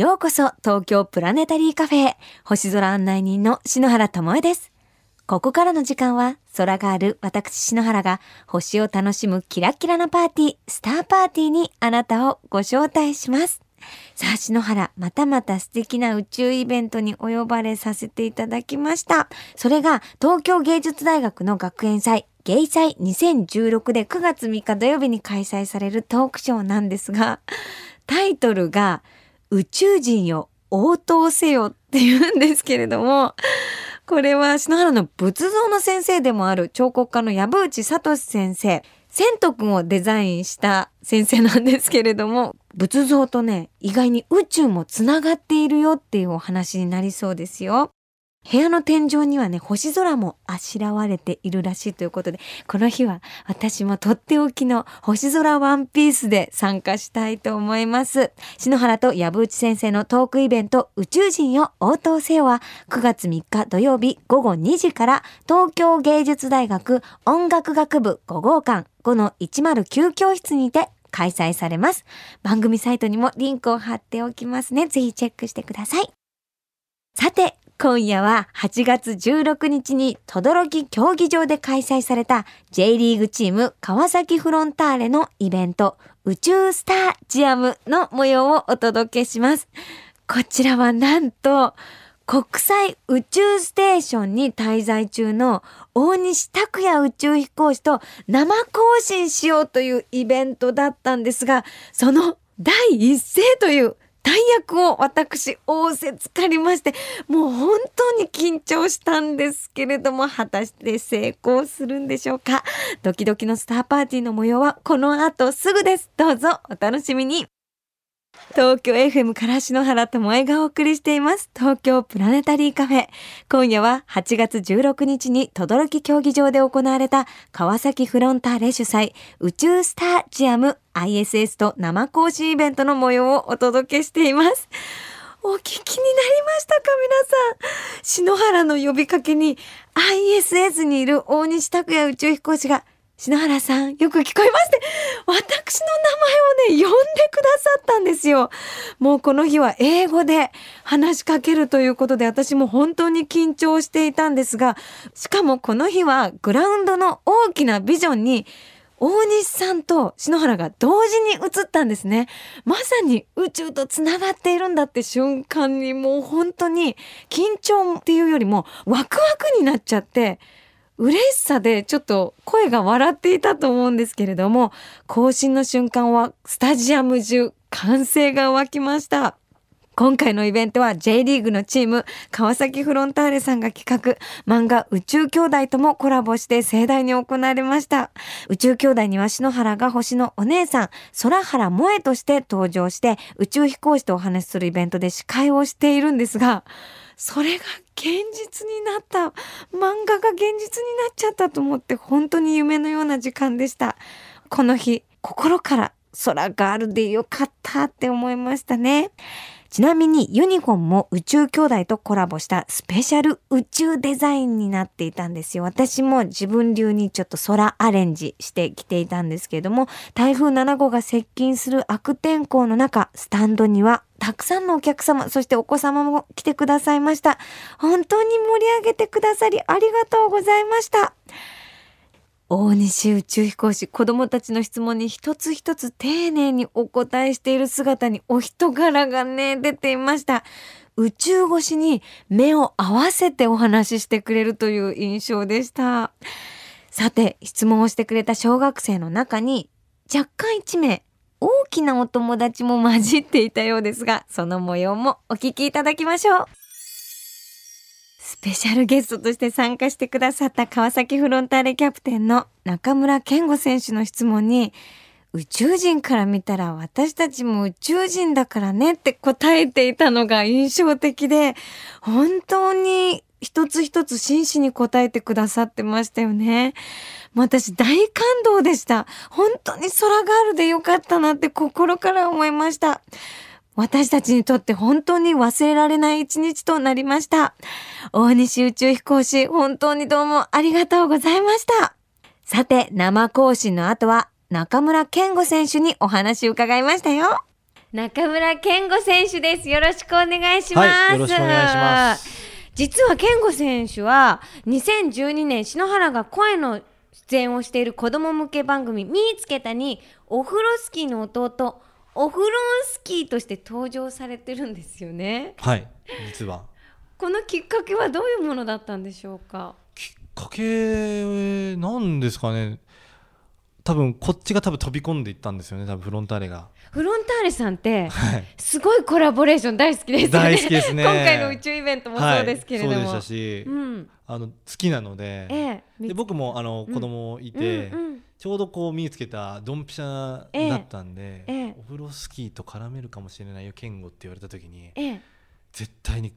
ようこそ東京プラネタリーカフェ星空案内人の篠原智恵です。ここからの時間は空がある私篠原が星を楽しむキラキラなパーティー、スターパーティーにあなたをご招待します。さあ、篠原、またまた素敵な宇宙イベントにお呼ばれさせていただきました。それが東京芸術大学の学園祭、芸祭2016で9月3日土曜日に開催されるトークショーなんですが、タイトルが宇宙人よ応答せよって言うんですけれども、これは篠原の仏像の先生でもある彫刻家の藪内聡先生、千斗くんをデザインした先生なんですけれども、仏像とね、意外に宇宙もつながっているよっていうお話になりそうですよ。部屋の天井にはね、星空もあしらわれているらしいということで、この日は私もとっておきの星空ワンピースで参加したいと思います。篠原と藪内先生のトークイベント宇宙人よ応答せよは9月3日土曜日午後2時から東京芸術大学音楽学部5号館5の109教室にて開催されます。番組サイトにもリンクを貼っておきますね。ぜひチェックしてください。さて、今夜は8月16日に轟競技場で開催された J リーグチーム川崎フロンターレのイベント宇宙スタジアムの模様をお届けします。こちらはなんと国際宇宙ステーションに滞在中の大西拓也宇宙飛行士と生更新しようというイベントだったんですが、その第一声という大役を私仰せつかりましてもう本当に緊張したんですけれども果たして成功するんでしょうか？ドキドキのスターパーティーの模様はこの後すぐです。どうぞお楽しみに。東京 FM から篠原智恵がお送りしています東京プラネタリーカフェ今夜は8月16日に轟競技場で行われた川崎フロンターレ主催宇宙スタジアム ISS と生更新イベントの模様をお届けしています。お聞きになりましたか？皆さん。篠原の呼びかけに ISS にいる大西拓也宇宙飛行士が篠原さん、よく聞こえまして、私の名前をね、呼んでくださったんですよ。もうこの日は英語で話しかけるということで、私も本当に緊張していたんですが、しかもこの日はグラウンドの大きなビジョンに、大西さんと篠原が同時に映ったんですね。まさに宇宙とつながっているんだって瞬間にもう本当に緊張っていうよりもワクワクになっちゃって、嬉しさでちょっと声が笑っていたと思うんですけれども、更新の瞬間はスタジアム中歓声が湧きました。今回のイベントは J リーグのチーム川崎フロンターレさんが企画漫画宇宙兄弟ともコラボして盛大に行われました宇宙兄弟には篠原が星のお姉さん空原萌として登場して宇宙飛行士とお話しするイベントで司会をしているんですがそれが現実になった。漫画が現実になっちゃったと思って本当に夢のような時間でした。この日心から空があるでよかったって思いましたね。ちなみにユニフォンも宇宙兄弟とコラボしたスペシャル宇宙デザインになっていたんですよ。私も自分流にちょっと空アレンジしてきていたんですけれども、台風7号が接近する悪天候の中、スタンドにはたくさんのお客様、そしてお子様も来てくださいました。本当に盛り上げてくださりありがとうございました。大西宇宙飛行士子供たちの質問に一つ一つ丁寧にお答えしている姿にお人柄がね出ていました。宇宙越しに目を合わせてお話ししてくれるという印象でした。さて質問をしてくれた小学生の中に若干1名大きなお友達も混じっていたようですがその模様もお聞きいただきましょう。スペシャルゲストとして参加してくださった川崎フロンターレキャプテンの中村健吾選手の質問に宇宙人から見たら私たちも宇宙人だからねって答えていたのが印象的で本当に一つ一つ真摯に答えてくださってましたよね。私大感動でした。本当に空があるでよかったなって心から思いました。私たちにとって本当に忘れられない一日となりました。大西宇宙飛行士、本当にどうもありがとうございました。さて、生更新の後は中村健吾選手にお話を伺いましたよ。中村健吾選手です。よろしくお願いします。はいよろしくお願いします。実は健吾選手は2012年篠原が声の出演をしている子供向け番組「みーつけた」にオフロスキーの弟オフロンスキーとして登場されてるんですよね。はい実はこのきっかけはどういうものだったんでしょうか？きっかけなんですかね多分こっちが多分飛び込んでいったんですよね多分フロンターレがフロンターレさんってはいすごいコラボレーション大好きですよね。大好きですね今回の宇宙イベントもそうですけれども。はい、そうでしたし、うん。あの好きなのでええ。で僕もあのうん子供いて、うんうんちょうどこう見つけたドンピシャええだったんで、ええ。オフロスキーと絡めるかもしれないよ健吾って言われた時にええ。絶対に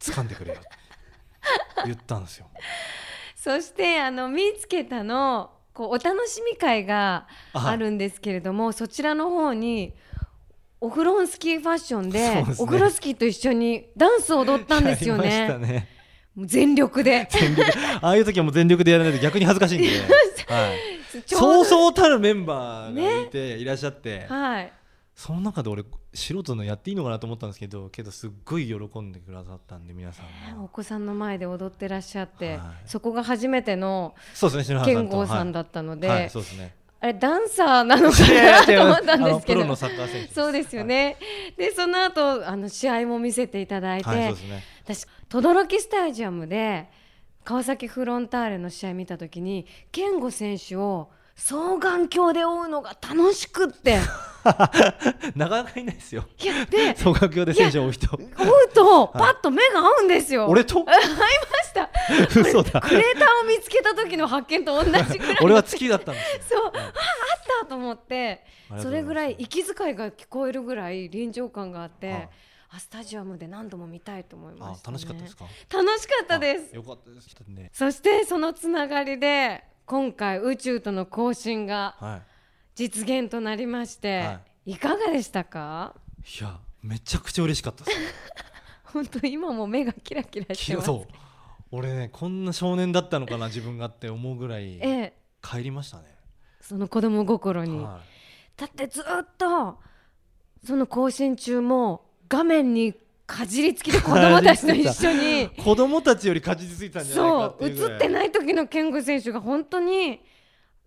掴んでくれよ 言ったんですよ。そしてあの見つけたのこうお楽しみ会があるんですけれども、そちらの方にオフロンスキーファッションでね。オフロンスキーと一緒にダンスを踊ったんですよね。ね。もう全力で。ああいう時はもう全力でやらないと逆に恥ずかしいんで、はい、そうど。そうたるメンバーがいて、いらっしゃって。はい。その中で俺素人のやっていいのかなと思ったんですけどけどすっごい喜んでくださったんで皆さんがお子さんの前で踊ってらっしゃって、はい。そこが初めての健吾さんはいだったので、はい、そうですね。あれダンサーなのかないと思ったんですけど。そうですよね、でその後あの試合も見せていただいて、はい、はい、そうですね。私轟スタジアムで川崎フロンターレの試合見た時に健吾選手を双眼鏡で追うのが楽しくって。なかなかいないですよ。いやで双眼鏡で選手を追う人。追うとパッと目が合うんですよ、俺と？合いました。嘘だ。クレーターを見つけた時の発見と同じぐらい俺は月だったんですよ。そう、ああったと思って。それぐらい息遣いが聞こえるぐらい臨場感があって、はいあスタジアムで何度も見たいと思いまあした、ね、楽しかったですか？楽しかったです。あよかったです。ねそしてそのつながりで今回宇宙との交信がはい。実現となりまして、、はい。かがでしたか？いやめちゃくちゃ嬉しかったです 本当今も目がキラキラしてます。そう。俺ねこんな少年だったのかな自分がって思うぐらいええ。帰りましたね、その子供心に、はだってずっとその更新中も画面にかじりつきで子供たちと一緒に。い、子供たちよりかじりついたんじゃないかそうっていうぐら映ってない時の健吾選手が本当に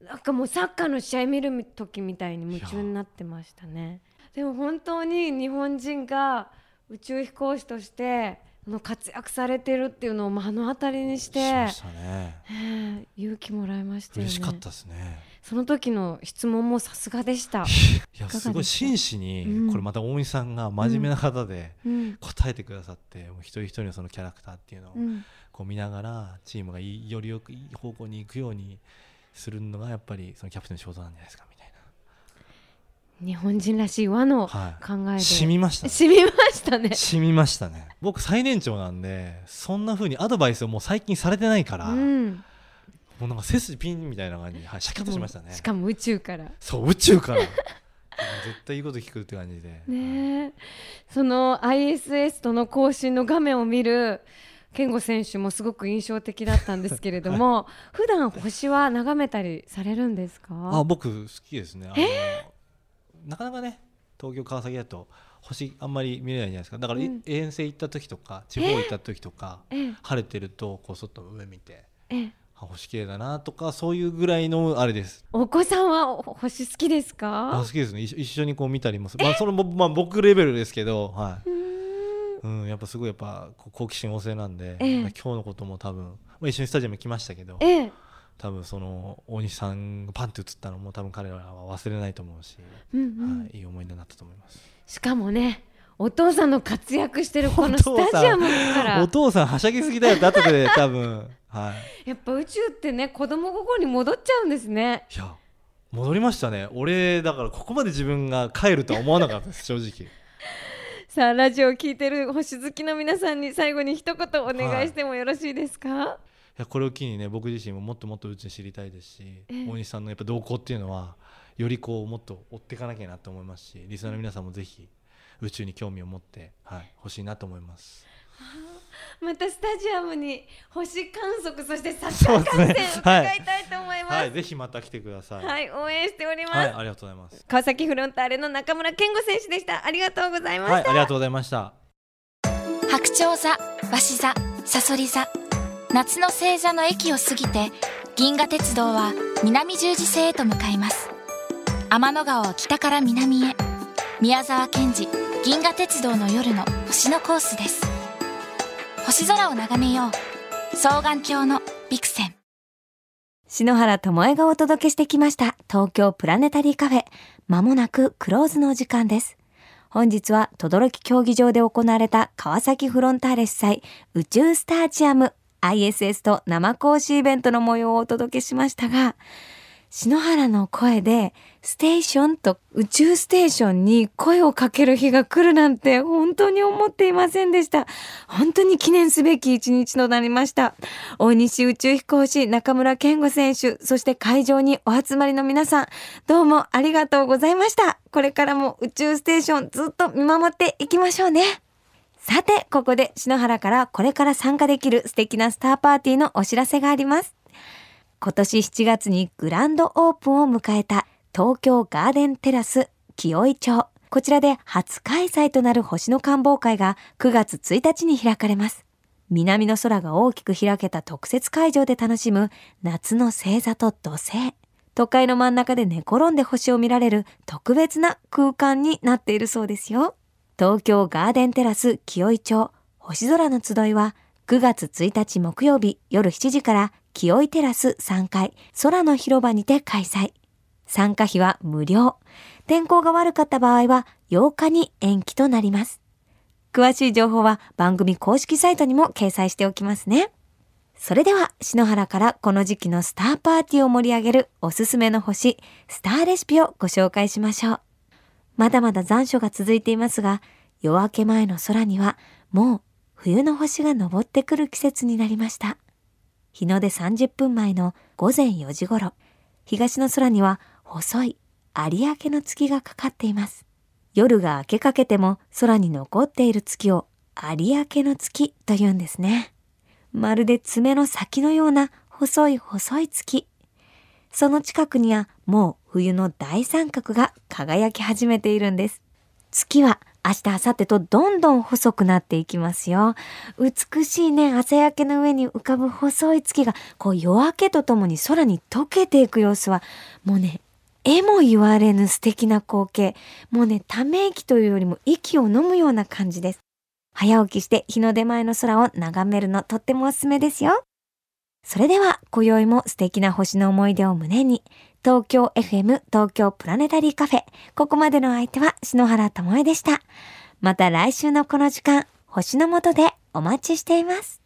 なんかもうサッカーの試合見る時みたいに夢中になってましたね。でも本当に日本人が宇宙飛行士としてあの活躍されてるっていうのを目の当たりにしてしね。ええ勇気もらいましたよね。嬉しかったですねその時の質問もさすがでした、いやすごい真摯に、うん。これまた大西さんが真面目な方でうん。答えてくださって、もう一人一人のそのキャラクターっていうのをうん、こう見ながらチームがよりよくいい方向に行くようにするのがやっぱりそのキャプテンの仕事なんじゃないですかみたい日本人らしい和のな、は考えで、い、染みましたね。染みましたね。染みましたね。僕最年長なんでそんな風にアドバイスをもう最近されてないから、うんもうなんか背筋ピンみたいな感じで、はい、シャキッとしましたね。しかも宇宙から。そう宇宙から。絶対いいこと聞くって感じで、ねえ。その ISS との更新の画面を見る健吾選手もすごく印象的だったんですけれども普段星は眺めたりされるんですか？あ僕好きですね。あのなかなかね東京川崎だと星あんまり見れないじゃないですか。だから、いうん。遠征行った時とか地方行った時とかええ。晴れてるとこう外の上見て。え星綺麗だなとかそういうぐらいのあれです。お子さんはお星好きですあ好かきですね。一緒一緒にこう見たりもまあそれも、まあ、僕レベルですけどはい、うん、やっぱすごいやっぱ好奇心旺盛なんで、ええ。今日のことも多分、まあ、一緒にスタジアム来ましたけどええ。多分その大西さんがパンって映ったのも多分彼らは忘れないと思うし、うんうん。はい、いい思い出になったと思います。しかもねお父さんの活躍してるこのスタジアムから。お父さんはしゃぎすぎだよって後で多分。はい。やっぱ宇宙ってね子供心に戻っちゃうんですね。いや戻りましたね。俺だからここまで自分が帰るとは思わなかったです正直。さあラジオを聞いてる星好きの皆さんに最後に一言お願いしてもよろしいですか、い。やこれを機にね僕自身ももっともっと宇宙知りたいですし、ええ。大西さんのやっぱ動向っていうのはよりこうもっと追っていかなきゃなと思いますしリスナーの皆さんもぜひ宇宙に興味を持って、はい、欲しいなと思いますまたスタジアムに星観測そしてサッカー観戦を伺いたいと思います。はい、ぜひまた来てください。はい、応援しております。はい、ありがとうございます。川崎フロンターレの中村健吾選手でした。ありがとうございました。はい、ありがとうございました。白鳥座、鷲座、さそり座。夏の星座の駅を過ぎて、銀河鉄道は南十字星へと向かいます。天の川を北から南へ。宮沢賢治、銀河鉄道の夜の星のコースです。星空を眺めよう。双眼鏡のビクセン。篠原智恵がお届けしてきました東京プラネタリーカフェ。まもなくクローズのお時間です。本日は轟競技場で行われた川崎フロンターレ主催宇宙スタジアム ISS と生講師イベントの模様をお届けしましたが、篠原の声でステーションと宇宙ステーションに声をかける日が来るなんて本当に思っていませんでした。本当に記念すべき一日となりました。大西宇宙飛行士中村健吾選手、そして会場にお集まりの皆さん、どうもありがとうございました。これからも宇宙ステーションずっと見守っていきましょうね。さて、ここで篠原からこれから参加できる素敵なスターパーティーのお知らせがあります。今年7月にグランドオープンを迎えた東京ガーデンテラス清井町。こちらで初開催となる星の観望会が9月1日に開かれます。南の空が大きく開けた特設会場で楽しむ夏の星座と土星。都会の真ん中で寝転んで星を見られる特別な空間になっているそうですよ。東京ガーデンテラス清井町星空の集いは9月1日木曜日夜7時から清井テラス3階空の広場にて開催。参加費は無料。天候が悪かった場合は8日に延期となります。詳しい情報は番組公式サイトにも掲載しておきますね。それでは、篠原からこの時期のスターパーティーを盛り上げるおすすめの星、スターレシピをご紹介しましょう。まだまだ残暑が続いていますが、夜明け前の空にはもう冬の星が昇ってくる季節になりました。日の出30分前の午前4時頃、東の空には細い有明の月がかかっています。夜が明けかけても空に残っている月を有明の月と言うんですね。まるで爪の先のような細い細い月。その近くにはもう冬の大三角が輝き始めているんです。月は明日、明後日とどんどん細くなっていきますよ。美しいね、朝焼けの上に浮かぶ細い月が、こう夜明けとともに空に溶けていく様子は、もうね、絵も言われぬ素敵な光景。もうね、ため息というよりも息を飲むような感じです。早起きして日の出前の空を眺めるのとってもおすすめですよ。それでは、今宵も素敵な星の思い出を胸に、東京 FM 東京プラネタリーカフェ。ここまでの相手は篠原智恵でした。また来週のこの時間、星の下でお待ちしています。